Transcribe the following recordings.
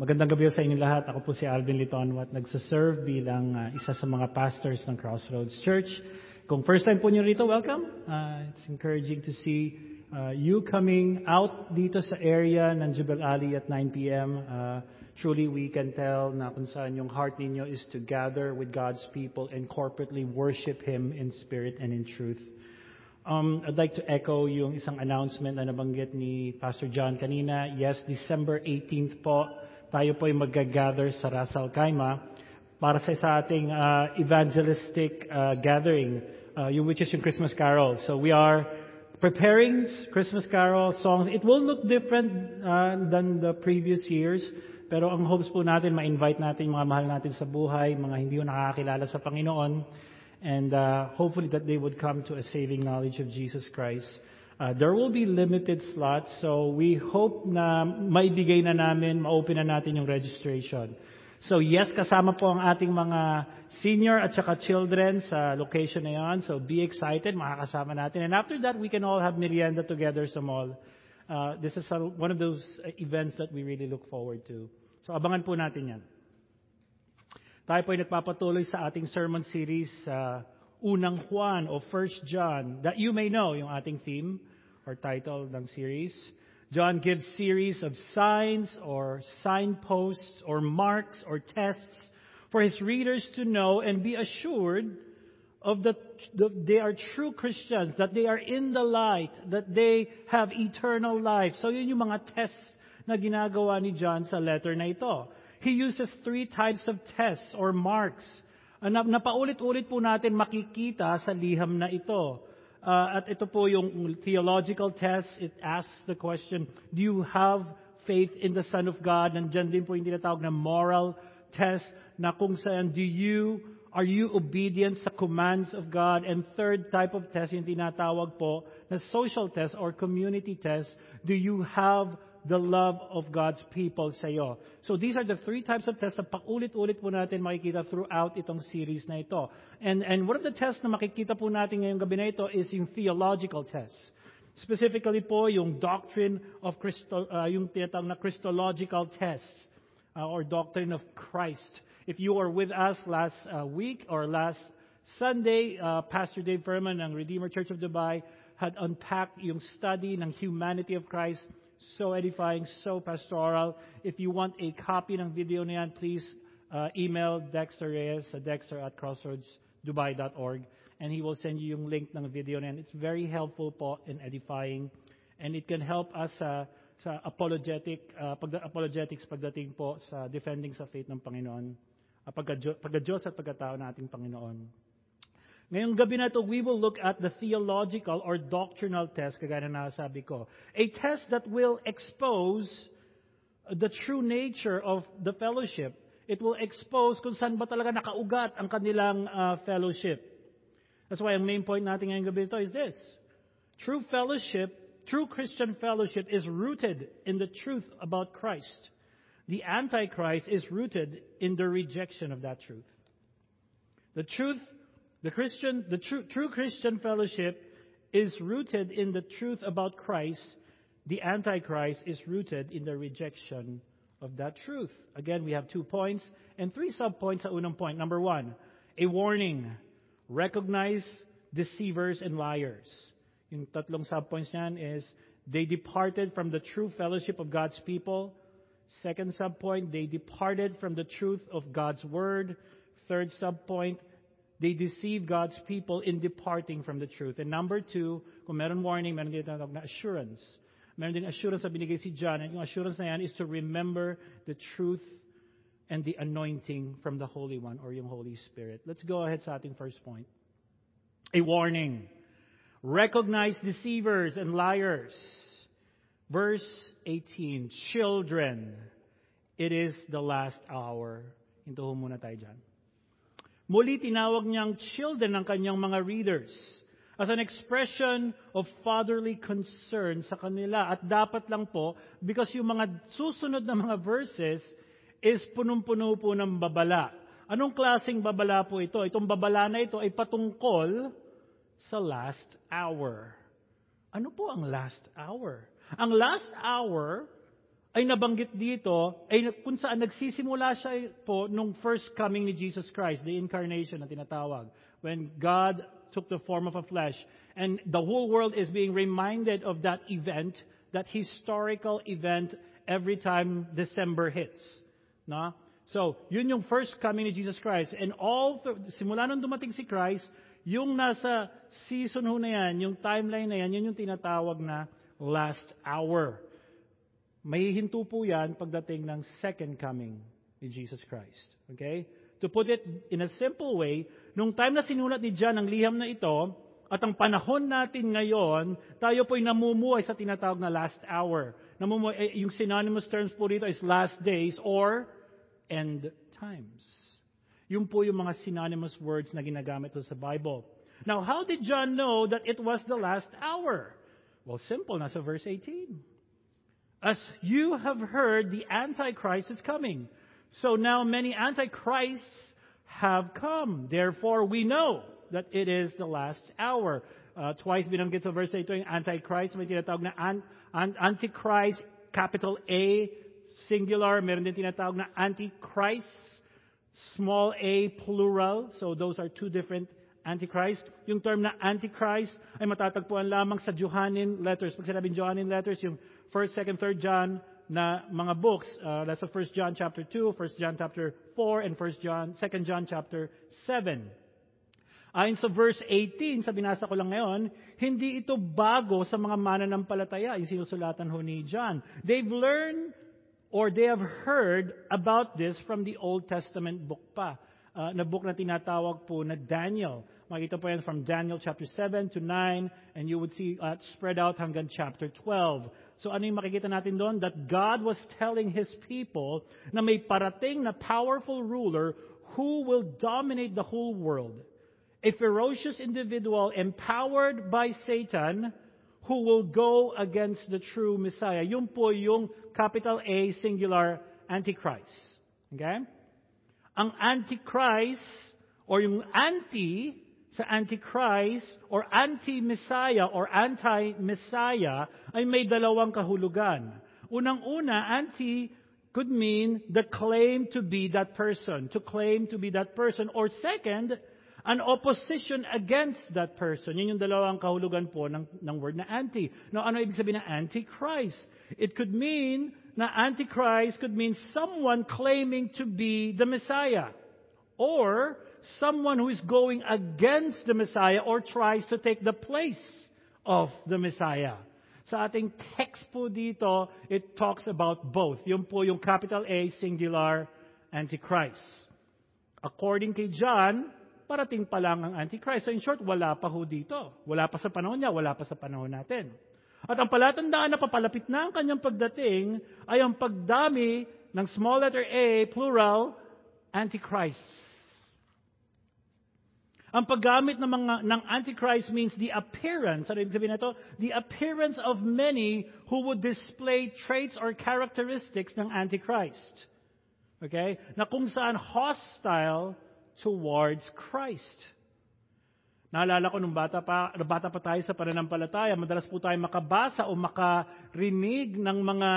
magandang gabi sa inyo lahat. Ako po si Alvin Litonwat, nagsaserve bilang uh, isa sa mga pastors ng Crossroads Church. Kung first time po niyo rito, welcome. Uh, it's encouraging to see uh, you coming out dito sa area ng Jubel Ali at 9 p.m. Uh, truly, we can tell na kung saan yung heart ninyo is to gather with God's people and corporately worship Him in spirit and in truth. Um, I'd like to echo yung isang announcement na nabanggit ni Pastor John kanina. Yes, December 18th po, tayo po ay mag-gather sa Rasal Kaima para sa, sa ating uh, evangelistic uh, gathering, uh, which is yung Christmas Carol. So we are preparing Christmas Carol songs. It will look different uh, than the previous years, pero ang hopes po natin, ma-invite natin mga mahal natin sa buhay, mga hindi ko nakakilala sa Panginoon, and uh, hopefully that they would come to a saving knowledge of Jesus Christ. Uh, there will be limited slots, so we hope na maibigay na namin, ma-open na natin yung registration. So yes, kasama po ang ating mga senior at saka children sa location na yan. So be excited, makakasama natin. And after that, we can all have merienda together sa mall. Uh, this is one of those events that we really look forward to. So abangan po natin yan. Tayo po ay nagpapatuloy sa ating sermon series uh, Unang Juan o First John that you may know yung ating theme or title ng series. John gives series of signs or signposts or marks or tests for his readers to know and be assured of that the, they are true Christians, that they are in the light, that they have eternal life. So yun yung mga tests na ginagawa ni John sa letter na ito. He uses three types of tests or marks. Uh, na, napaulit-ulit po natin makikita sa liham na ito. Uh, at ito po yung theological test. It asks the question, do you have faith in the Son of God? Nandyan din po yung tinatawag na moral test na kung saan do you, are you obedient sa commands of God? And third type of test yung tinatawag po na social test or community test. Do you have the love of God's people sa iyo. So these are the three types of tests na paulit-ulit po natin makikita throughout itong series na ito. And, and one of the tests na makikita po natin ngayong gabi na ito is yung theological test. Specifically po, yung doctrine of Christo, uh, yung tinatawag na Christological test uh, or doctrine of Christ. If you were with us last uh, week or last Sunday, uh, Pastor Dave Furman ng Redeemer Church of Dubai had unpacked yung study ng humanity of Christ so edifying, so pastoral. If you want a copy ng video na please uh, email Dexter Reyes sa dexter at crossroadsdubai.org and he will send you yung link ng video na yan. It's very helpful po in edifying and it can help us uh, sa apologetic, uh, pag, apologetics pagdating po sa defending sa faith ng uh, pagka, pagka-Diyos at pagkatao nating Panginoon. Ngayong gabi na we will look at the theological or doctrinal test, kagaya na nasabi ko. A test that will expose the true nature of the fellowship. It will expose kung saan ba talaga nakaugat ang kanilang uh, fellowship. That's why ang main point natin ngayong gabi ito is this. True fellowship, true Christian fellowship is rooted in the truth about Christ. The Antichrist is rooted in the rejection of that truth. The truth the Christian, the true, true Christian fellowship is rooted in the truth about Christ. The Antichrist is rooted in the rejection of that truth. Again, we have two points and three subpoints sa unang point. Number one, a warning. Recognize deceivers and liars. Yung tatlong subpoints niyan is they departed from the true fellowship of God's people. Second subpoint, they departed from the truth of God's word. Third subpoint, they deceive God's people in departing from the truth. And number two, kung meron warning, meron din tinatawag na assurance. Meron din assurance na binigay si John. And yung assurance na yan is to remember the truth and the anointing from the Holy One or yung Holy Spirit. Let's go ahead sa ating first point. A warning. Recognize deceivers and liars. Verse 18, Children, it is the last hour. Hinto muna tayo dyan. Muli tinawag niyang children ng kanyang mga readers as an expression of fatherly concern sa kanila. At dapat lang po, because yung mga susunod na mga verses is punong-puno po ng babala. Anong klaseng babala po ito? Itong babala na ito ay patungkol sa last hour. Ano po ang last hour? Ang last hour ay nabanggit dito, ay kung saan nagsisimula siya po nung first coming ni Jesus Christ, the incarnation na tinatawag. When God took the form of a flesh. And the whole world is being reminded of that event, that historical event, every time December hits. No? So, yun yung first coming ni Jesus Christ. And all, simula nung dumating si Christ, yung nasa season ho na yan, yung timeline na yan, yun yung tinatawag na last hour. Mahihinto po yan pagdating ng second coming ni Jesus Christ. Okay? To put it in a simple way, nung time na sinulat ni John ang liham na ito, at ang panahon natin ngayon, tayo po'y namumuhay sa tinatawag na last hour. Namumuhay, eh, yung synonymous terms po dito is last days or end times. Yung po yung mga synonymous words na ginagamit sa Bible. Now, how did John know that it was the last hour? Well, simple, nasa verse 18. As you have heard, the Antichrist is coming. So now many Antichrists have come. Therefore, we know that it is the last hour. Uh, twice binanggit sa verse 8 yung Antichrist. May tinatawag na an, an, Antichrist, capital A, singular. Meron din tinatawag na Antichrist, small a, plural. So those are two different Antichrist. Yung term na Antichrist ay matatagpuan lamang sa Johannine letters. Pag sinabing Johannine letters, yung 1st, 2nd, 3rd John na mga books. Uh, that's 1 John chapter 2, 1 John chapter 4, and 1st John, 2 John chapter 7. Ayon sa verse 18, sa binasa ko lang ngayon, hindi ito bago sa mga mananampalataya, yung sinusulatan ho ni John. They've learned or they have heard about this from the Old Testament book pa. Uh, na book na tinatawag po na Daniel. Makita po yan from Daniel chapter 7 to 9, and you would see uh, spread out hanggang chapter 12. So ano yung makikita natin doon? That God was telling His people na may parating na powerful ruler who will dominate the whole world. A ferocious individual empowered by Satan who will go against the true Messiah. Yung po yung capital A singular Antichrist. Okay? Ang Antichrist or yung anti sa Antichrist or anti-Messiah or anti-Messiah ay may dalawang kahulugan. Unang-una, anti could mean the claim to be that person, to claim to be that person. Or second, an opposition against that person. Yun yung dalawang kahulugan po ng, ng word na anti. Now, ano ibig sabihin na antichrist? It could mean na antichrist could mean someone claiming to be the Messiah. Or someone who is going against the Messiah or tries to take the place of the Messiah. Sa ating text po dito, it talks about both. Yung po yung capital A, singular, Antichrist. According kay John, parating pa lang ang Antichrist. So in short, wala pa ho dito. Wala pa sa panahon niya, wala pa sa panahon natin. At ang palatandaan na papalapit na ang kanyang pagdating ay ang pagdami ng small letter A, plural, Antichrist. Ang paggamit ng mga ng Antichrist means the appearance, ano ibig sabihin nito? The appearance of many who would display traits or characteristics ng Antichrist. Okay? Na kung saan hostile towards Christ. Naalala ko nung bata pa, bata pa tayo sa pananampalataya, madalas po tayo makabasa o makarinig ng mga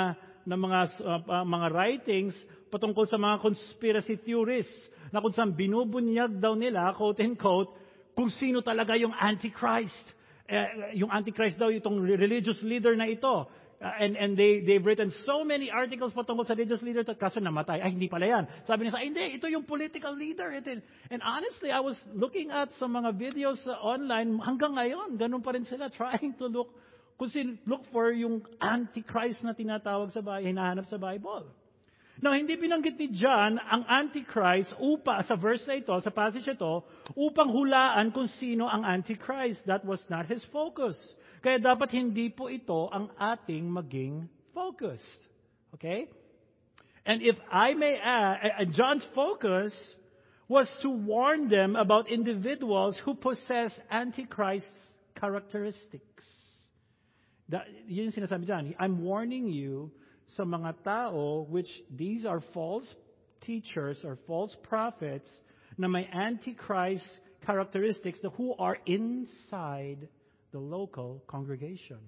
ng mga uh, mga writings patungkol sa mga conspiracy theorists na kung saan binubunyag daw nila, quote and quote, kung sino talaga yung Antichrist. Eh, yung Antichrist daw itong religious leader na ito. Uh, and and they, they've written so many articles patungkol sa religious leader at kaso namatay. Ay, hindi pala yan. Sabi niya, hindi, ito yung political leader. Ito. And honestly, I was looking at sa mga videos uh, online, hanggang ngayon, ganun pa rin sila, trying to look, kung look for yung Antichrist na tinatawag sa Bible, hinahanap sa Bible. Now, hindi binanggit ni John ang Antichrist upa, sa verse na ito, sa passage ito, upang hulaan kung sino ang Antichrist. That was not his focus. Kaya dapat hindi po ito ang ating maging focused. Okay? And if I may add, eh, eh, John's focus was to warn them about individuals who possess Antichrist characteristics. That, yun sinasabi dyan. I'm warning you sa mga tao which these are false teachers or false prophets na may antichrist characteristics na who are inside the local congregation,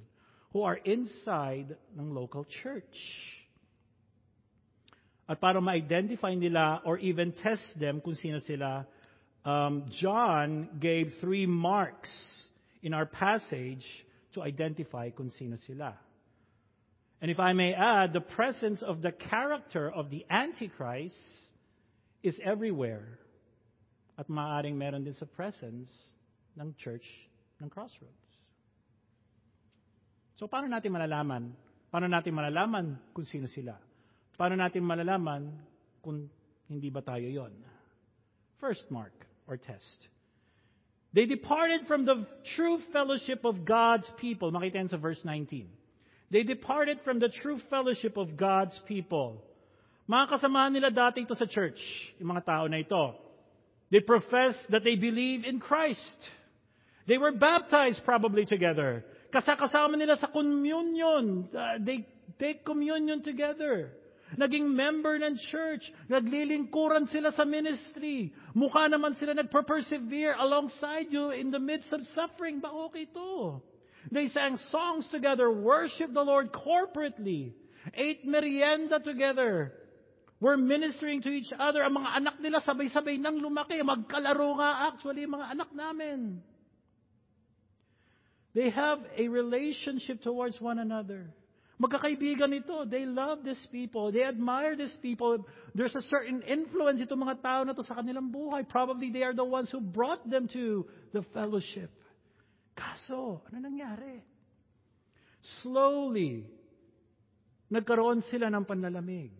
who are inside ng local church. At para ma-identify nila or even test them kung sino sila, um, John gave three marks in our passage to identify kung sino sila. And if I may add, the presence of the character of the Antichrist is everywhere. At maaring meron din sa presence ng church ng Crossroads. So paano natin malalaman? Paano natin malalaman kung sino sila? Paano natin malalaman kung hindi ba tayo yon? First mark or test. They departed from the true fellowship of God's people. Makita sa verse 19. They departed from the true fellowship of God's people. Mga kasamahan nila dati ito sa church, yung mga tao na ito. They profess that they believe in Christ. They were baptized probably together. Kasakasama nila sa communion. Uh, they take communion together. Naging member ng church. Naglilingkuran sila sa ministry. Mukha naman sila nagper-persevere alongside you in the midst of suffering. Ba okay to? They sang songs together, worship the Lord corporately, ate merienda together, were ministering to each other. Ang mga anak nila sabay-sabay nang lumaki. Magkalaro nga actually mga anak namin. They have a relationship towards one another. Magkakaibigan ito. They love these people. They admire these people. There's a certain influence itong mga tao na to sa kanilang buhay. Probably they are the ones who brought them to the fellowship. Kaso, ano nangyari? Slowly, nagkaroon sila ng panlalamig.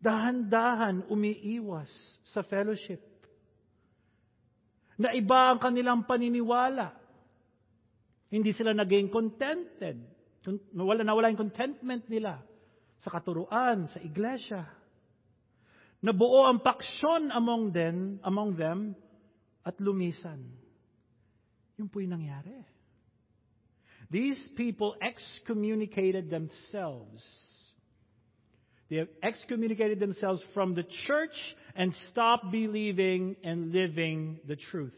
Dahan-dahan umiiwas sa fellowship. Na iba ang kanilang paniniwala. Hindi sila naging contented Nawala, nawala yung contentment nila sa katuruan, sa iglesia. Nabuo ang paksyon among them, among them at lumisan. Yun po yung nangyari. These people excommunicated themselves. They have excommunicated themselves from the church and stopped believing and living the truth.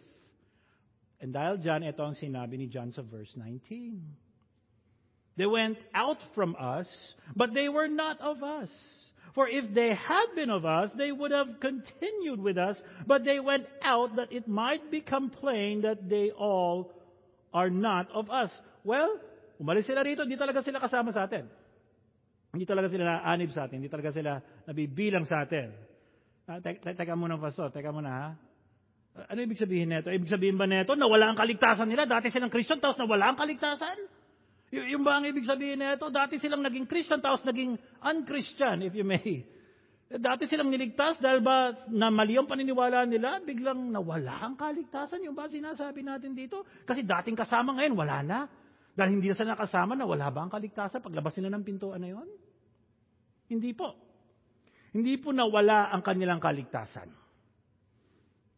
And dahil dyan, ito ang sinabi ni John sa verse 19. They went out from us, but they were not of us. For if they had been of us, they would have continued with us, but they went out that it might become plain that they all are not of us. Well, umalis sila rito, hindi talaga sila kasama sa atin. Hindi talaga sila naanib sa atin, hindi talaga sila nabibilang sa atin. Ah, te- te- teka muna, Pastor, teka muna ha. Ano ibig sabihin nito? Ibig sabihin ba nito na wala ang kaligtasan nila? Dati silang Christian, tapos na wala ang kaligtasan? Y- yung ba ang ibig sabihin nito? Dati silang naging Christian, tapos naging unchristian, if you may. Dati silang niligtas dahil ba na mali ang paniniwala nila, biglang nawala ang kaligtasan. Yung ba sinasabi natin dito? Kasi dating kasama ngayon, wala na. Dahil hindi na sila nakasama, na wala ba ang kaligtasan paglabas nila ng pintuan na yon? Hindi po. Hindi po nawala ang kanilang kaligtasan.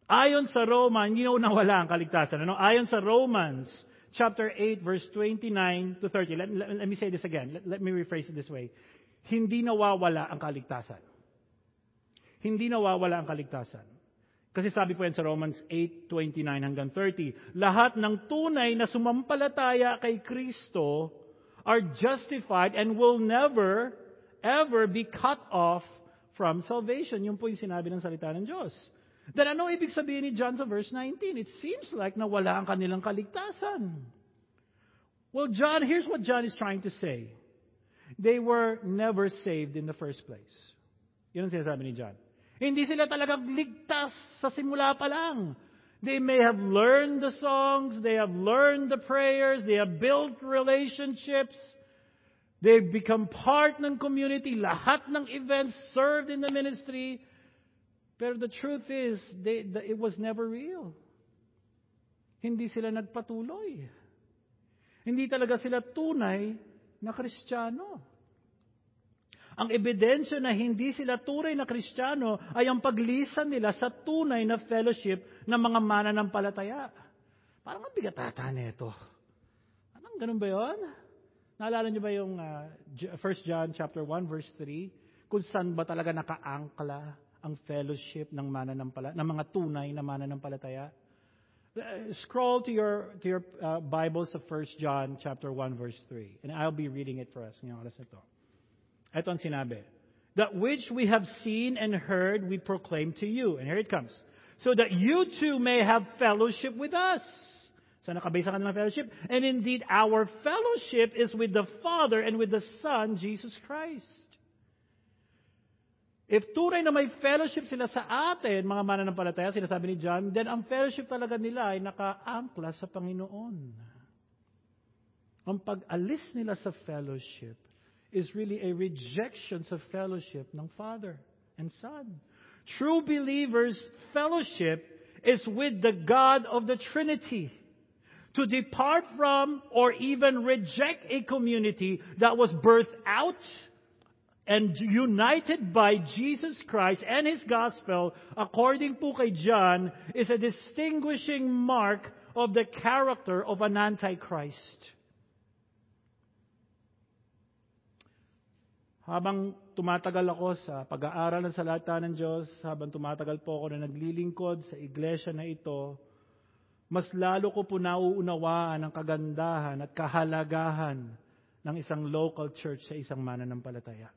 Ayon sa Roma, hindi na nawala ang kaligtasan. Ano? Ayon sa Romans chapter 8, verse 29 to 30. Let, let, let me say this again. Let, let me rephrase it this way. Hindi nawawala ang kaligtasan. Hindi nawawala ang kaligtasan. Kasi sabi po yan sa Romans 8:29 hanggang 30, lahat ng tunay na sumampalataya kay Kristo are justified and will never ever be cut off from salvation. Yun po yung sinabi ng salita ng Diyos. Then ano ibig sabihin ni John sa verse 19? It seems like nawala ang kanilang kaligtasan. Well, John, here's what John is trying to say. They were never saved in the first place. Yun ang sinasabi ni John. Hindi sila talagang ligtas sa simula pa lang. They may have learned the songs, they have learned the prayers, they have built relationships, they've become part ng community, lahat ng events served in the ministry, Pero the truth is, they, the, it was never real. Hindi sila nagpatuloy. Hindi talaga sila tunay na Kristiyano. Ang ebidensya na hindi sila tunay na Kristiyano ay ang paglisan nila sa tunay na fellowship ng mga mananampalataya. Parang ang bigat ata nito. Anong ganun ba yon? Naalala niyo ba yung uh, ah, 1 John chapter 1 verse 3? Kung saan ba talaga nakaangkla ang fellowship ng mananampala, ng mga tunay na mananampalataya. Scroll to your to your uh, Bibles of 1 John chapter 1 verse 3 and I'll be reading it for us ngayong oras na to. Ito ang sinabi. That which we have seen and heard, we proclaim to you. And here it comes. So that you too may have fellowship with us. Sa kanilang fellowship. And indeed, our fellowship is with the Father and with the Son, Jesus Christ. If tunay na may fellowship sila sa atin, mga mananampalataya, sinasabi ni John, then ang fellowship talaga nila ay nakaangkla sa Panginoon. Ang pag-alis nila sa fellowship is really a rejection sa fellowship ng Father and Son. True believers' fellowship is with the God of the Trinity. To depart from or even reject a community that was birthed out and united by Jesus Christ and His gospel, according po kay John, is a distinguishing mark of the character of an antichrist. Habang tumatagal ako sa pag-aaral ng salata ng Diyos, habang tumatagal po ako na naglilingkod sa iglesia na ito, mas lalo ko po nauunawaan ang kagandahan at kahalagahan ng isang local church sa isang mananampalataya.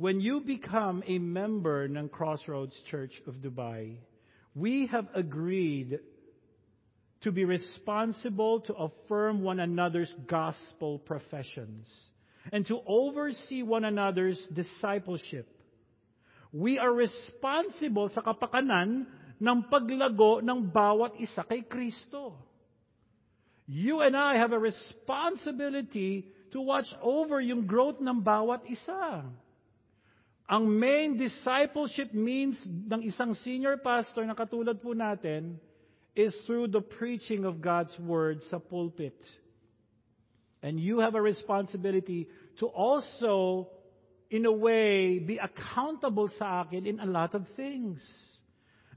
When you become a member ng Crossroads Church of Dubai, we have agreed to be responsible to affirm one another's gospel professions and to oversee one another's discipleship. We are responsible sa kapakanan ng paglago ng bawat isa kay Kristo. You and I have a responsibility to watch over yung growth ng bawat isa. Ang main discipleship means ng isang senior pastor na katulad po natin is through the preaching of God's word sa pulpit. And you have a responsibility to also, in a way, be accountable sa akin in a lot of things.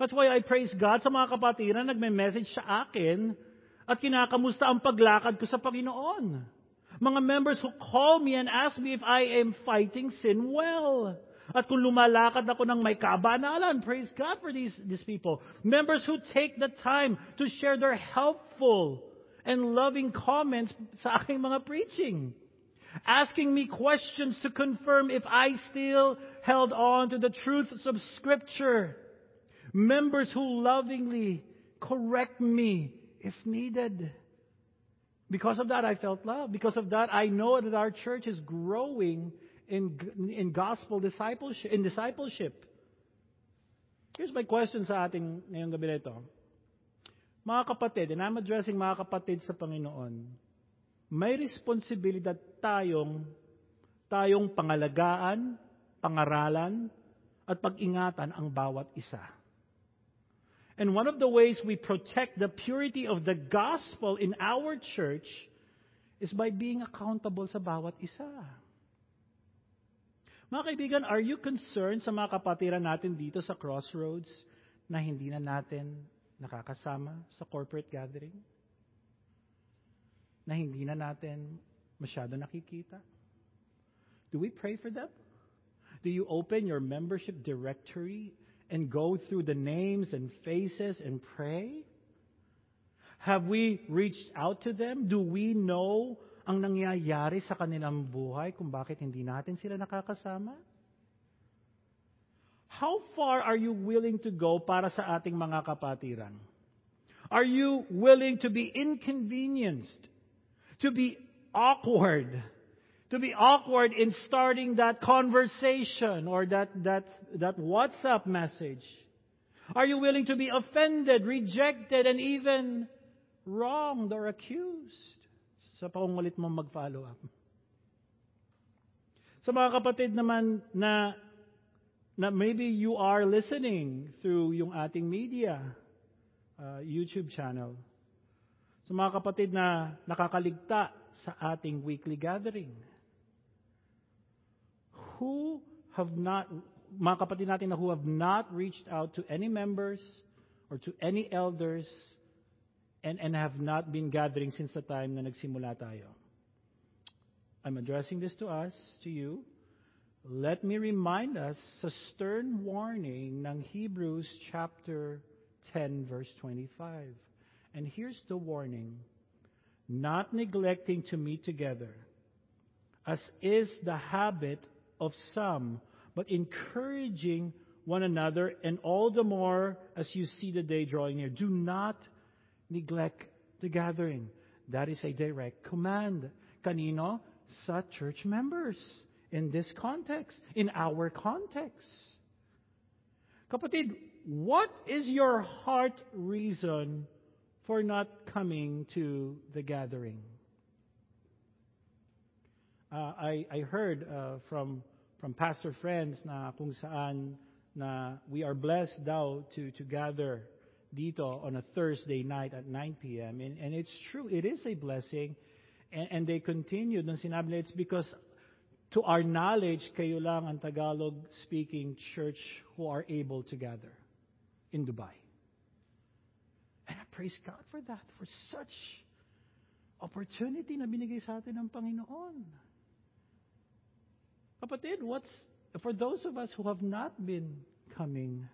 That's why I praise God sa mga kapatiran nagme-message sa akin at kinakamusta ang paglakad ko sa Panginoon. Mga members who call me and ask me if I am fighting sin well. At kung lumalakad ako ng may kabanalan, praise God for these, these people. Members who take the time to share their helpful and loving comments sa aking mga preaching. Asking me questions to confirm if I still held on to the truths of Scripture. Members who lovingly correct me if needed. Because of that, I felt love. Because of that, I know that our church is growing in, in gospel discipleship, in discipleship. Here's my question sa ating ngayong gabi na ito. Mga kapatid, and I'm addressing mga kapatid sa Panginoon, may responsibilidad tayong tayong pangalagaan, pangaralan, at pag-ingatan ang bawat isa. And one of the ways we protect the purity of the gospel in our church is by being accountable sa bawat isa. Mga kaibigan, are you concerned sa mga kapatiran natin dito sa Crossroads na hindi na natin nakakasama sa corporate gathering? Na hindi na natin masyado nakikita? Do we pray for them? Do you open your membership directory and go through the names and faces and pray? Have we reached out to them? Do we know ang nangyayari sa kanilang buhay kung bakit hindi natin sila nakakasama? How far are you willing to go para sa ating mga kapatiran? Are you willing to be inconvenienced? To be awkward? To be awkward in starting that conversation or that, that, that WhatsApp message? Are you willing to be offended, rejected, and even wronged or accused? Sa pangungulit mong mag-follow up. Sa mga kapatid naman na na maybe you are listening through yung ating media, uh, YouTube channel. Sa mga kapatid na nakakaligta sa ating weekly gathering. Who have not, mga kapatid natin na who have not reached out to any members or to any elders and, and have not been gathering since the time na nagsimula tayo. I'm addressing this to us, to you. Let me remind us sa stern warning ng Hebrews chapter 10 verse 25. And here's the warning. Not neglecting to meet together, as is the habit of some, but encouraging one another, and all the more as you see the day drawing near. Do not neglect the gathering. That is a direct command. Kanino? Sa church members. In this context. In our context. Kapatid, what is your heart reason for not coming to the gathering? Uh, I, I heard uh, from from pastor friends na kung saan na we are blessed daw to to gather dito on a Thursday night at 9 p.m. And, and it's true, it is a blessing. And, and they continued, nung sinabi it's because to our knowledge, kayo lang ang Tagalog-speaking church who are able to gather in Dubai. And I praise God for that, for such opportunity na binigay sa atin ng Panginoon. Kapatid, what's, for those of us who have not been coming,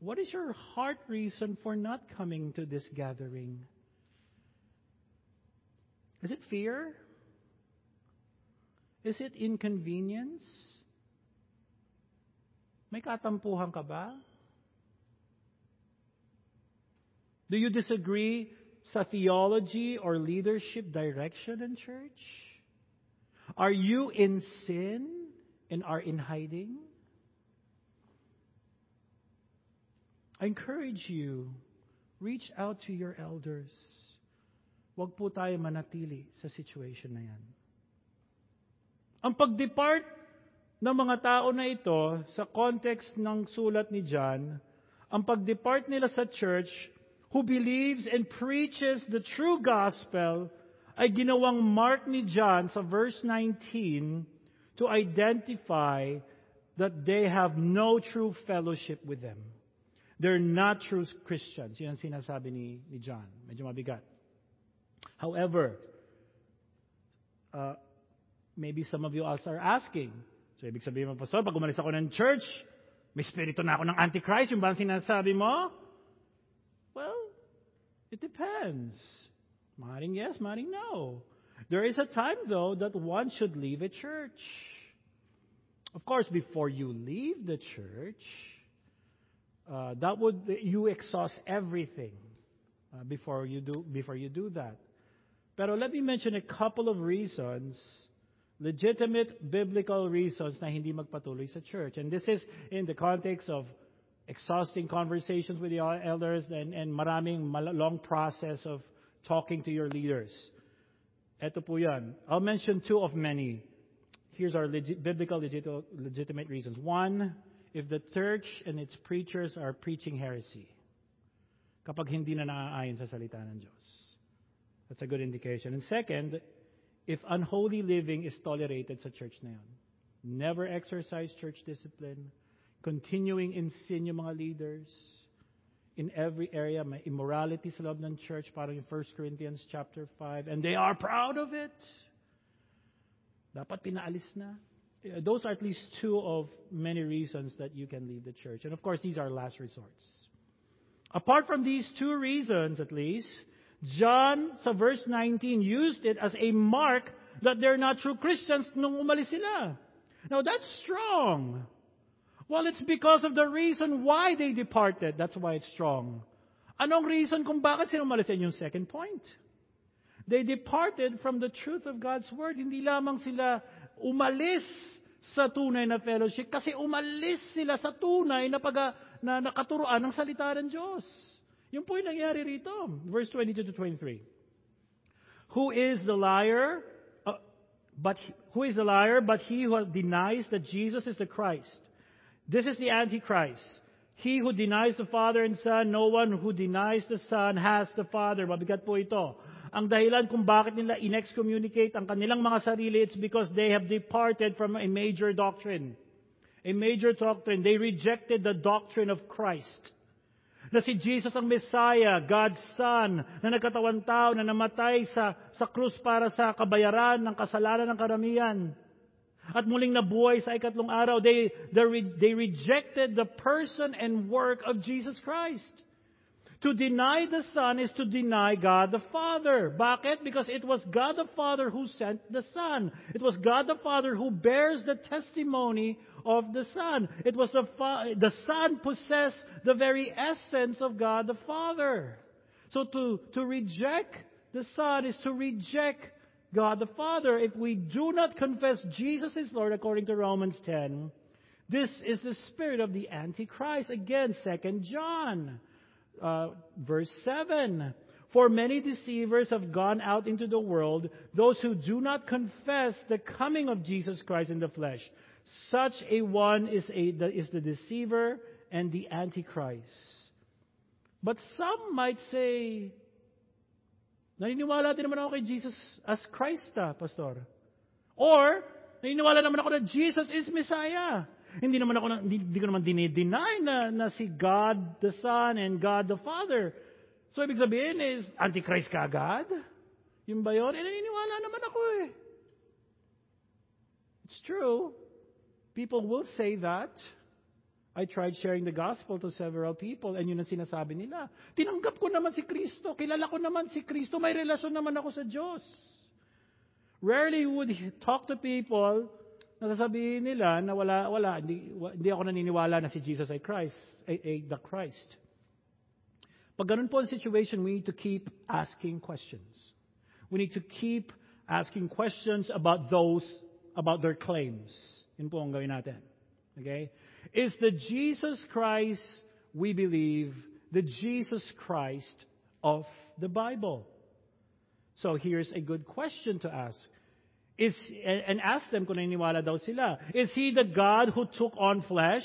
what is your heart reason for not coming to this gathering? Is it fear? Is it inconvenience? May katampuhan ka ba? Do you disagree sa theology or leadership direction in church? Are you in sin and are in hiding? I encourage you, reach out to your elders. Huwag po tayo manatili sa situation na yan. Ang pag-depart ng mga tao na ito sa context ng sulat ni John, ang pag-depart nila sa church who believes and preaches the true gospel ay ginawang mark ni John sa verse 19 to identify that they have no true fellowship with them. They're not true Christians. Yan ang sinasabi ni, ni John. Medyo mabigat. However, uh, maybe some of you also are asking, so ibig sabihin mo, Pastor, pag umalis ako ng church, may spirito na ako ng Antichrist, yung ba ang sinasabi mo? Well, it depends. Maring yes, maring no. There is a time, though, that one should leave a church. Of course, before you leave the church, uh, that would you exhaust everything uh, before you do before you do that. Pero let me mention a couple of reasons, legitimate biblical reasons na hindi magpatuloy sa church. And this is in the context of exhausting conversations with the elders and, and maraming long process of talking to your leaders. Ito po yan. I'll mention two of many. Here's our biblical legit, legitimate reasons. One, if the church and its preachers are preaching heresy. Kapag hindi na naaayon sa salita ng Diyos. That's a good indication. And second, if unholy living is tolerated sa church na yun. Never exercise church discipline. Continuing in sin yung mga leaders. In every area, may immorality sa loob ng church, parang in 1 Corinthians chapter 5. And they are proud of it. Dapat pinaalis na. Those are at least two of many reasons that you can leave the church. And of course, these are last resorts. Apart from these two reasons, at least, John, sa verse 19, used it as a mark that they're not true Christians nung umalis sila. Now, that's strong. Well, it's because of the reason why they departed. That's why it's strong. Anong reason kung bakit sila umalis? Yung second point. They departed from the truth of God's Word. Hindi lamang sila umalis sa tunay na fellowship kasi umalis sila sa tunay na, pag, na nakaturuan ng salita ng Diyos. Yung po yung nangyari rito. Verse 22 to 23. Who is the liar? Uh, but who is the liar? But he who denies that Jesus is the Christ. This is the Antichrist. He who denies the Father and Son, no one who denies the Son has the Father. Mabigat po ito. Ang dahilan kung bakit nila inexcommunicate ang kanilang mga sarili, it's because they have departed from a major doctrine. A major doctrine. They rejected the doctrine of Christ na si Jesus ang Messiah, God's Son, na nagkatawan tao, na namatay sa, sa krus para sa kabayaran ng kasalanan ng karamihan. At muling nabuhay sa ikatlong araw, they, they, they rejected the person and work of Jesus Christ. To deny the Son is to deny God the Father. Bakit? Because it was God the Father who sent the Son. It was God the Father who bears the testimony of the Son. It was the, fa- the Son possessed the very essence of God the Father. So to, to reject the Son is to reject God the Father. If we do not confess Jesus is Lord according to Romans 10, this is the spirit of the Antichrist. Again, 2 John uh, verse 7. For many deceivers have gone out into the world, those who do not confess the coming of Jesus Christ in the flesh. Such a one is, a, is the deceiver and the Antichrist. But some might say, naniniwala din naman ako kay Jesus as Christ, ah, Pastor. Or, naniniwala naman ako na Jesus is Messiah. Hindi naman ako, hindi, hindi ko naman dinideny na, na si God the Son and God the Father. So, ibig sabihin is, Antichrist ka agad? Yung ba yun? Eh, naniniwala naman ako eh. It's true. People will say that. I tried sharing the gospel to several people and yun ang sinasabi nila. Tinanggap ko naman si Kristo. Kilala ko naman si Kristo. May relasyon naman ako sa Diyos. Rarely would he talk to people nasasabihin nila na wala, wala, hindi, hindi ako naniniwala na si Jesus ay Christ, ay, ay the Christ. Pag ganun po ang situation, we need to keep asking questions. We need to keep asking questions about those, about their claims. Yun po ang gawin natin. Okay? Is the Jesus Christ we believe the Jesus Christ of the Bible? So here's a good question to ask. Is, and ask them kung naniniwala daw sila. Is He the God who took on flesh,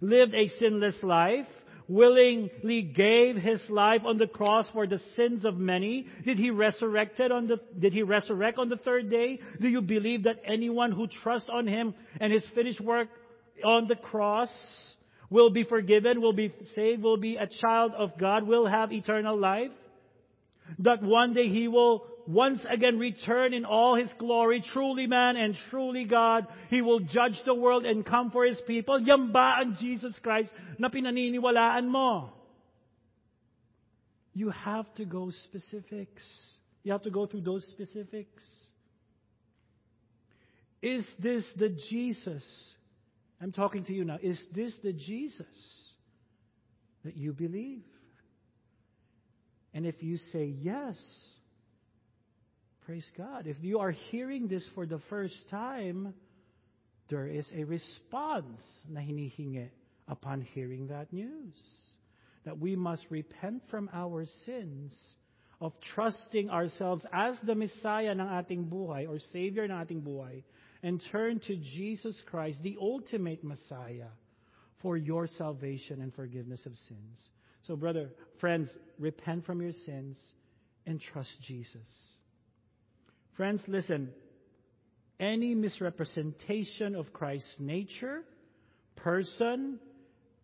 lived a sinless life, willingly gave His life on the cross for the sins of many? Did He resurrected on the, did He resurrect on the third day? Do you believe that anyone who trusts on Him and His finished work on the cross will be forgiven, will be saved, will be a child of God, will have eternal life? That one day He will once again return in all his glory, truly man and truly God. He will judge the world and come for his people. Yan ba ang Jesus Christ na pinaniniwalaan mo? You have to go specifics. You have to go through those specifics. Is this the Jesus? I'm talking to you now. Is this the Jesus that you believe? And if you say yes, Praise God. If you are hearing this for the first time, there is a response na hinihingi upon hearing that news. That we must repent from our sins of trusting ourselves as the Messiah ng ating buhay or Savior ng ating buhay and turn to Jesus Christ, the ultimate Messiah, for your salvation and forgiveness of sins. So, brother, friends, repent from your sins and trust Jesus. Friends, listen. Any misrepresentation of Christ's nature, person,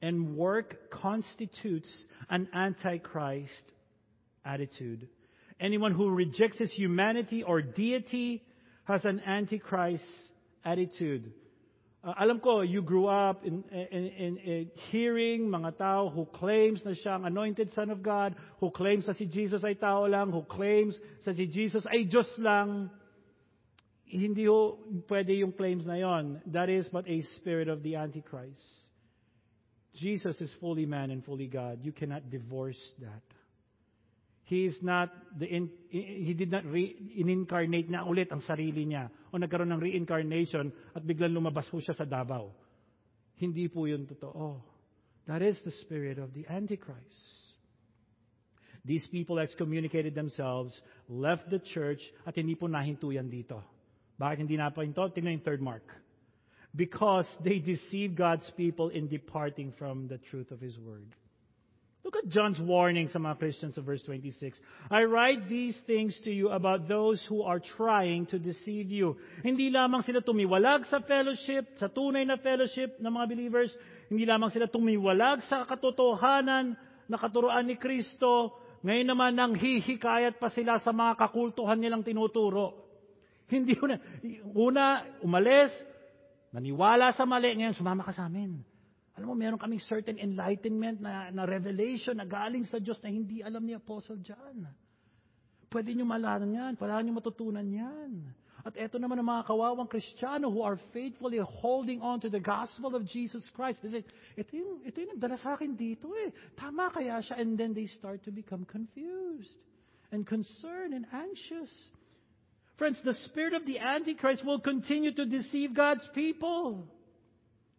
and work constitutes an antichrist attitude. Anyone who rejects his humanity or deity has an antichrist attitude. Uh, alam ko, you grew up in, in, in, in, hearing mga tao who claims na siyang anointed son of God, who claims na si Jesus ay tao lang, who claims na si Jesus ay Diyos lang. Hindi ho pwede yung claims na yon. That is but a spirit of the Antichrist. Jesus is fully man and fully God. You cannot divorce that. He is not the in, he did not re, in-incarnate na ulit ang sarili niya o nagkaroon ng reincarnation at biglang lumabas po siya sa Davao. Hindi po yun totoo. That is the spirit of the Antichrist. These people excommunicated themselves, left the church, at hindi po nahinto yan dito. Bakit hindi napahinto? Tingnan yung third mark. Because they deceived God's people in departing from the truth of His Word. Look at John's warning sa mga Christians of verse 26. I write these things to you about those who are trying to deceive you. Hindi lamang sila tumiwalag sa fellowship, sa tunay na fellowship ng mga believers. Hindi lamang sila tumiwalag sa katotohanan na katuruan ni Kristo. Ngayon naman nang hihikayat pa sila sa mga kakultuhan nilang tinuturo. Hindi una, una umalis, naniwala sa mali, ngayon sumama ka sa amin. Alam mo, meron kaming certain enlightenment na, na revelation na galing sa Diyos na hindi alam ni Apostle John. Pwede nyo malaman yan. Pwede nyo matutunan yan. At eto naman ang mga kawawang Kristiyano who are faithfully holding on to the gospel of Jesus Christ. Kasi ito yung, ito yung sa akin dito eh. Tama kaya siya? And then they start to become confused and concerned and anxious. Friends, the spirit of the Antichrist will continue to deceive God's people.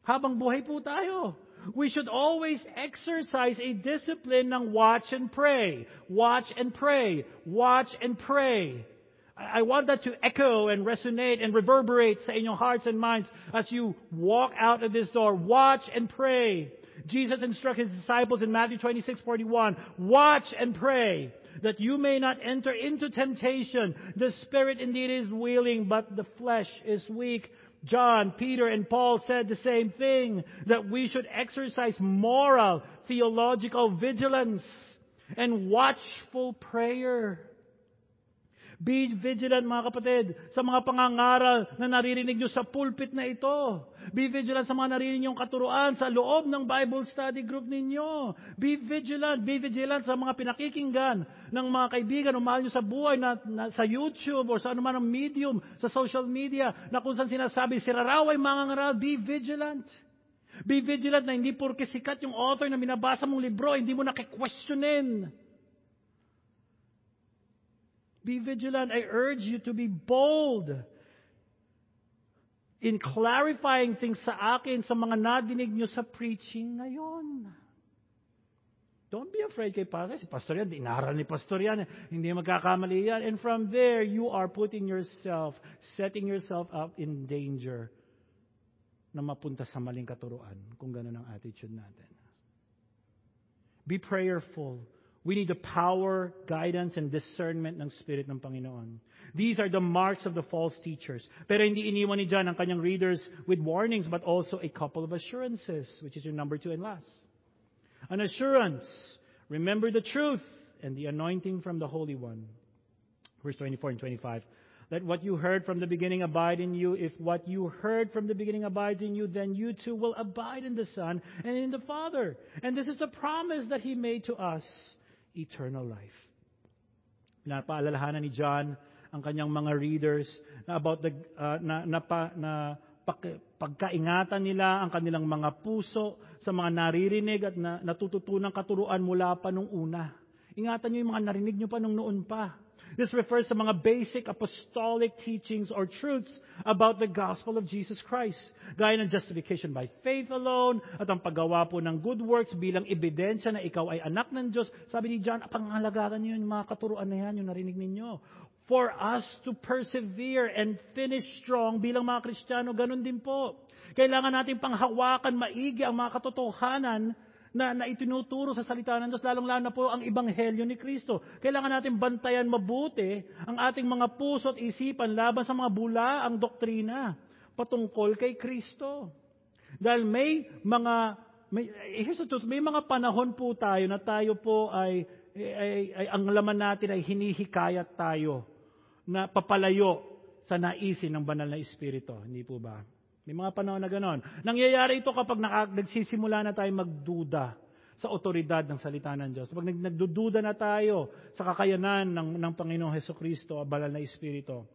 Habang buhay po tayo. We should always exercise a discipline ng watch and pray. Watch and pray. Watch and pray. I want that to echo and resonate and reverberate in your hearts and minds as you walk out of this door. Watch and pray. Jesus instructed his disciples in Matthew 26:41, "Watch and pray that you may not enter into temptation. The spirit indeed is willing, but the flesh is weak." John, Peter, and Paul said the same thing that we should exercise moral, theological vigilance and watchful prayer. Be vigilant mga kapatid sa mga pangangaral na naririnig nyo sa pulpit na ito. Be vigilant sa mga naririnig nyong katuruan sa loob ng Bible study group ninyo. Be vigilant, be vigilant sa mga pinakikinggan ng mga kaibigan o mahal nyo sa buhay na, na sa YouTube o sa anuman medium, sa social media na kung saan sinasabi, si raw ay mangangaral, be vigilant. Be vigilant na hindi porke sikat yung author na binabasa mong libro, hindi mo nakikwestiyonin. Be vigilant. I urge you to be bold in clarifying things sa akin sa mga nadinig nyo sa preaching ngayon. Don't be afraid kay Pastor. Si Pastor yan, inaral ni Pastor yan. Hindi magkakamali yan. And from there, you are putting yourself, setting yourself up in danger na mapunta sa maling katuruan kung ganun ang attitude natin. Be prayerful. We need the power, guidance, and discernment ng Spirit ng Panginoon. These are the marks of the false teachers. Pero hindi iniwan ni John ang kanyang readers with warnings, but also a couple of assurances, which is your number two and last. An assurance, remember the truth and the anointing from the Holy One. Verse 24 and 25. Let what you heard from the beginning abide in you. If what you heard from the beginning abides in you, then you too will abide in the Son and in the Father. And this is the promise that He made to us eternal life. Pinapaalalahanan ni John ang kanyang mga readers na about the uh, na, na, pa, na pag, pagkaingatan nila ang kanilang mga puso sa mga naririnig at na, natututunang katuruan mula pa nung una. Ingatan niyo yung mga narinig niyo pa nung noon pa. This refers sa mga basic apostolic teachings or truths about the gospel of Jesus Christ. Gaya ng justification by faith alone at ang paggawa po ng good works bilang ebidensya na ikaw ay anak ng Diyos. Sabi ni John, pangalagaan niyo yung mga katuruan na yan, yung narinig ninyo. For us to persevere and finish strong bilang mga Kristiyano, ganun din po. Kailangan natin panghawakan maigi ang mga katotohanan na, na itinuturo sa salita ng Diyos, lalong-lalo na po ang Ibanghelyo ni Kristo. Kailangan natin bantayan mabuti ang ating mga puso at isipan laban sa mga bula ang doktrina patungkol kay Kristo. Dahil may mga, may, here's the truth, may mga panahon po tayo na tayo po ay, ay, ay, ay ang laman natin ay hinihikayat tayo na papalayo sa naisin ng banal na Espiritu. Hindi po ba? May mga panahon na ganon. Nangyayari ito kapag nagsisimula na tayo magduda sa otoridad ng salita ng Diyos. Kapag nagdududa na tayo sa kakayanan ng, ng Panginoong Heso Kristo, banal na Espiritu.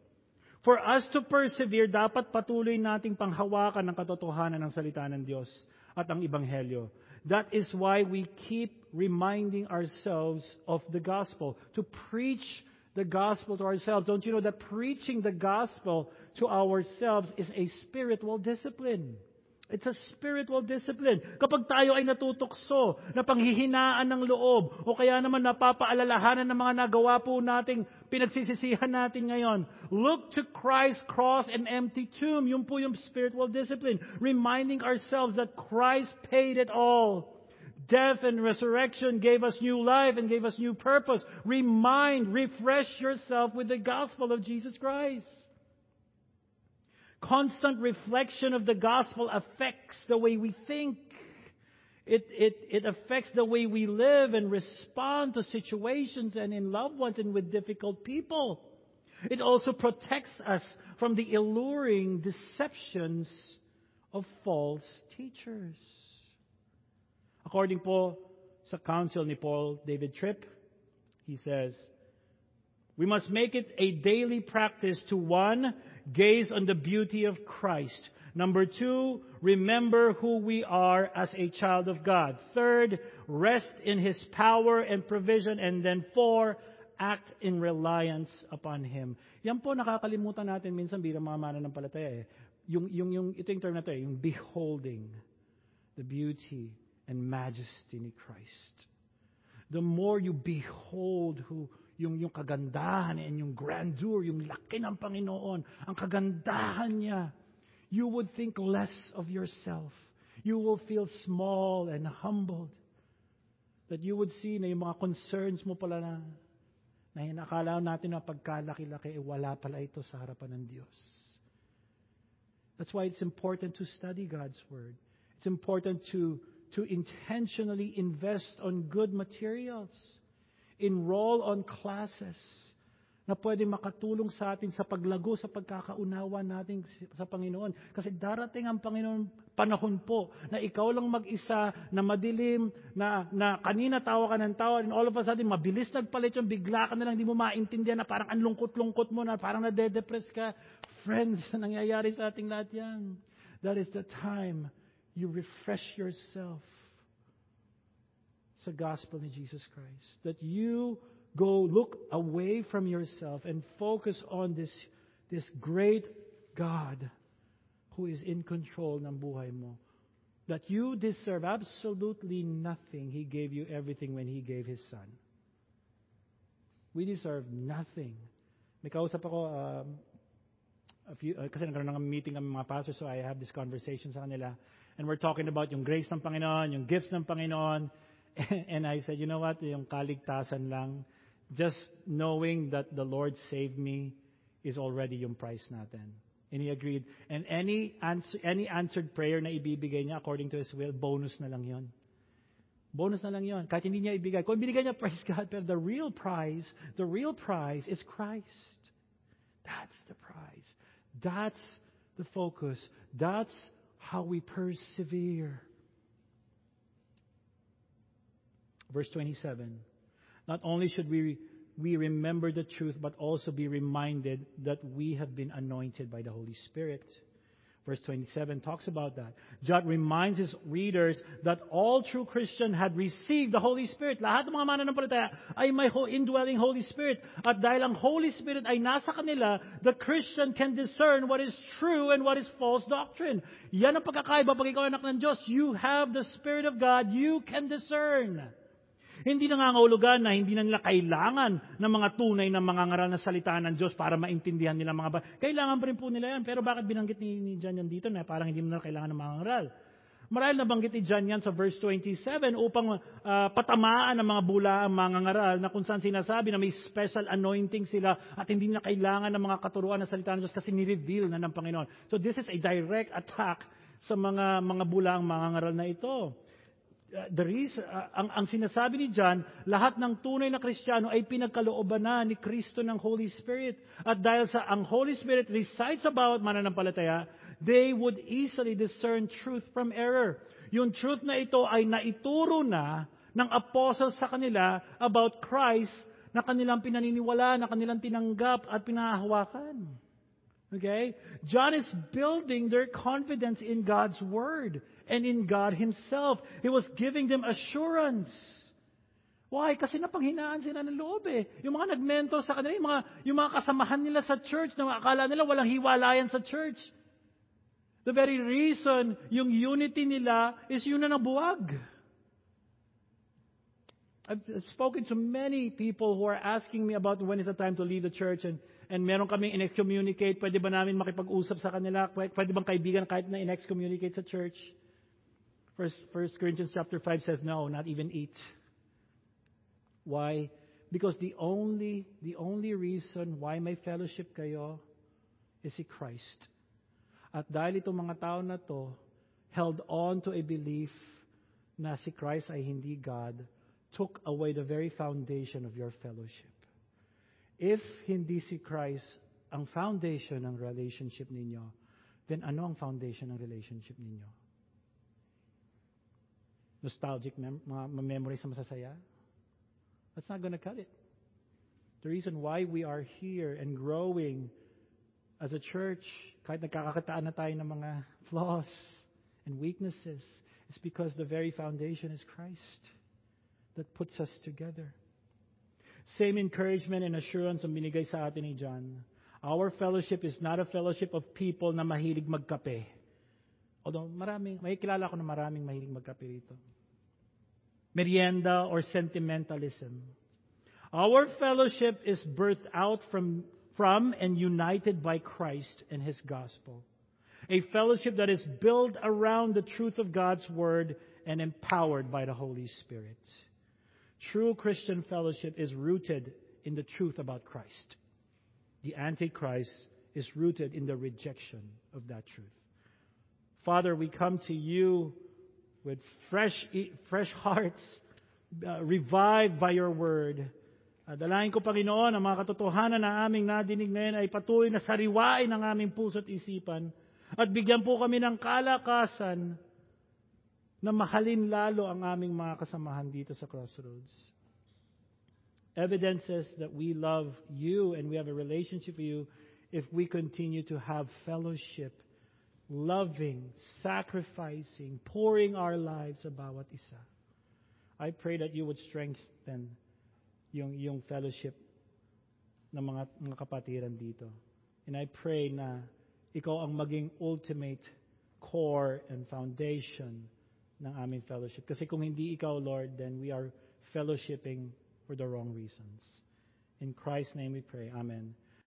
For us to persevere, dapat patuloy nating panghawakan ng katotohanan ng salita ng Diyos at ang Ibanghelyo. That is why we keep reminding ourselves of the gospel, to preach the gospel to ourselves. Don't you know that preaching the gospel to ourselves is a spiritual discipline? It's a spiritual discipline. Kapag tayo ay natutokso na panghihinaan ng loob o kaya naman napapaalalahanan ng mga nagawa po nating pinagsisisihan natin ngayon, look to Christ's cross and empty tomb. Yun po yung spiritual discipline. Reminding ourselves that Christ paid it all death and resurrection gave us new life and gave us new purpose. Remind, refresh yourself with the gospel of Jesus Christ. Constant reflection of the gospel affects the way we think. It, it, it affects the way we live and respond to situations and in loved ones and with difficult people. It also protects us from the alluring deceptions of false teachers. According po sa counsel ni Paul David Tripp, he says, we must make it a daily practice to one, gaze on the beauty of Christ. Number two, remember who we are as a child of God. Third, rest in His power and provision. And then four, act in reliance upon Him. Yan po nakakalimutan natin minsan bilang mga mananampalataya eh. Yung, yung, yung, ito yung term na to eh, yung beholding the beauty and majesty ni Christ. The more you behold who, yung, yung kagandahan and yung grandeur, yung laki ng Panginoon, ang kagandahan niya, you would think less of yourself. You will feel small and humbled. That you would see na yung mga concerns mo pala na, na hinakala natin na pagkalaki-laki, eh, wala pala ito sa harapan ng Diyos. That's why it's important to study God's Word. It's important to, to intentionally invest on good materials enroll on classes na pwede makatulong sa atin sa paglago sa pagkakaunawa natin sa Panginoon. Kasi darating ang Panginoon panahon po na ikaw lang mag-isa, na madilim, na, na kanina tawa ka ng tawa, and all of a sudden, mabilis nagpalit yung bigla ka na lang, hindi mo maintindihan na parang ang lungkot-lungkot mo na, parang nade-depress ka. Friends, nangyayari sa ating lahat yan. That is the time you refresh yourself sa gospel in Jesus Christ. That you go look away from yourself and focus on this, this great God who is in control ng buhay mo. That you deserve absolutely nothing. He gave you everything when He gave His Son. We deserve nothing. May kausap ako, um, a few, uh, kasi nagkaroon ng meeting ng mga pastors, so I have this conversation sa kanila. And we're talking about yung grace ng Panginoon, yung gifts ng Panginoon, and I said, you know what, yung kaligtasan lang, just knowing that the Lord saved me is already yung price natin. And he agreed. And any, answer, any answered prayer na ibibigay niya according to His will, bonus na lang yon. Bonus na lang yon. Kahit hindi niya ibigay. Kung binigay niya, praise God. Pero the real prize, the real prize is Christ. That's the prize. That's the focus. That's how we persevere. Verse 27. Not only should we, we remember the truth, but also be reminded that we have been anointed by the Holy Spirit. Verse 27 talks about that. John reminds his readers that all true Christians had received the Holy Spirit. Lahat ng mga mananampalataya ay may indwelling Holy Spirit. At dahil ang Holy Spirit ay nasa kanila, the Christian can discern what is true and what is false doctrine. Yan ang pagkakaiba pag ikaw anak ng Diyos. You have the Spirit of God. You can discern. Hindi nangangahulugan na hindi na nila kailangan ng mga tunay na mga ngaral na salita ng Diyos para maintindihan nila mga ba. Kailangan pa rin po nila yan. Pero bakit binanggit ni, John yan dito na parang hindi mo na kailangan ng mga ngaral? Marahil nabanggit ni John yan sa verse 27 upang uh, patamaan ng mga bula ang mga ngaral na kung saan sinasabi na may special anointing sila at hindi na kailangan ng mga katuruan ng salita ng Diyos kasi ni-reveal na ng Panginoon. So this is a direct attack sa mga mga bulang mga ngaral na ito. The reason, uh, ang, ang sinasabi ni John, lahat ng tunay na Kristiyano ay pinagkalooban na ni Kristo ng Holy Spirit. At dahil sa ang Holy Spirit resides about mananampalataya, they would easily discern truth from error. Yung truth na ito ay naituro na ng apostles sa kanila about Christ na kanilang pinaniniwala, na kanilang tinanggap at pinahawakan. Okay? John is building their confidence in God's Word and in God Himself. He was giving them assurance. Why? Kasi napanghinaan sila ng loob eh. Yung mga nagmentor sa kanila, yung mga, yung mga kasamahan nila sa church, na akala nila walang hiwalayan sa church. The very reason yung unity nila is yun na nabuwag. I've spoken to many people who are asking me about when is the time to leave the church and and meron kaming in-excommunicate, pwede ba namin makipag-usap sa kanila? Pwede bang kaibigan kahit na in-excommunicate sa church? First, First Corinthians chapter 5 says, no, not even eat. Why? Because the only, the only reason why may fellowship kayo is si Christ. At dahil itong mga tao na to held on to a belief na si Christ ay hindi God, took away the very foundation of your fellowship. If hindi si Christ ang foundation ng relationship ninyo, then ano ang foundation ng relationship ninyo? Nostalgic mem- mga memories masasaya. That's not going to cut it. The reason why we are here and growing as a church, kahit nagkakakitaan na tayo ng mga flaws and weaknesses, is because the very foundation is Christ that puts us together. Same encouragement and assurance ang binigay sa atin ni John. Our fellowship is not a fellowship of people na mahilig magkape. Although may kilala ko na maraming mahilig magkape rito. Merienda or sentimentalism. Our fellowship is birthed out from, from and united by Christ and His gospel. A fellowship that is built around the truth of God's word and empowered by the Holy Spirit. True Christian fellowship is rooted in the truth about Christ. The Antichrist is rooted in the rejection of that truth. Father, we come to you with fresh, fresh hearts, uh, revived by your word. Uh, dalahin ko, Panginoon, ang mga katotohanan na aming nadinig ngayon ay patuloy na sariwain ang aming puso at isipan at bigyan po kami ng kalakasan na mahalin lalo ang aming mga kasamahan dito sa Crossroads. Evidences that we love you and we have a relationship with you if we continue to have fellowship, loving, sacrificing, pouring our lives sa bawat isa. I pray that you would strengthen yung, yung fellowship ng mga, mga kapatiran dito. And I pray na ikaw ang maging ultimate core and foundation ng aming fellowship. Kasi kung hindi ikaw, Lord, then we are fellowshipping for the wrong reasons. In Christ's name we pray. Amen.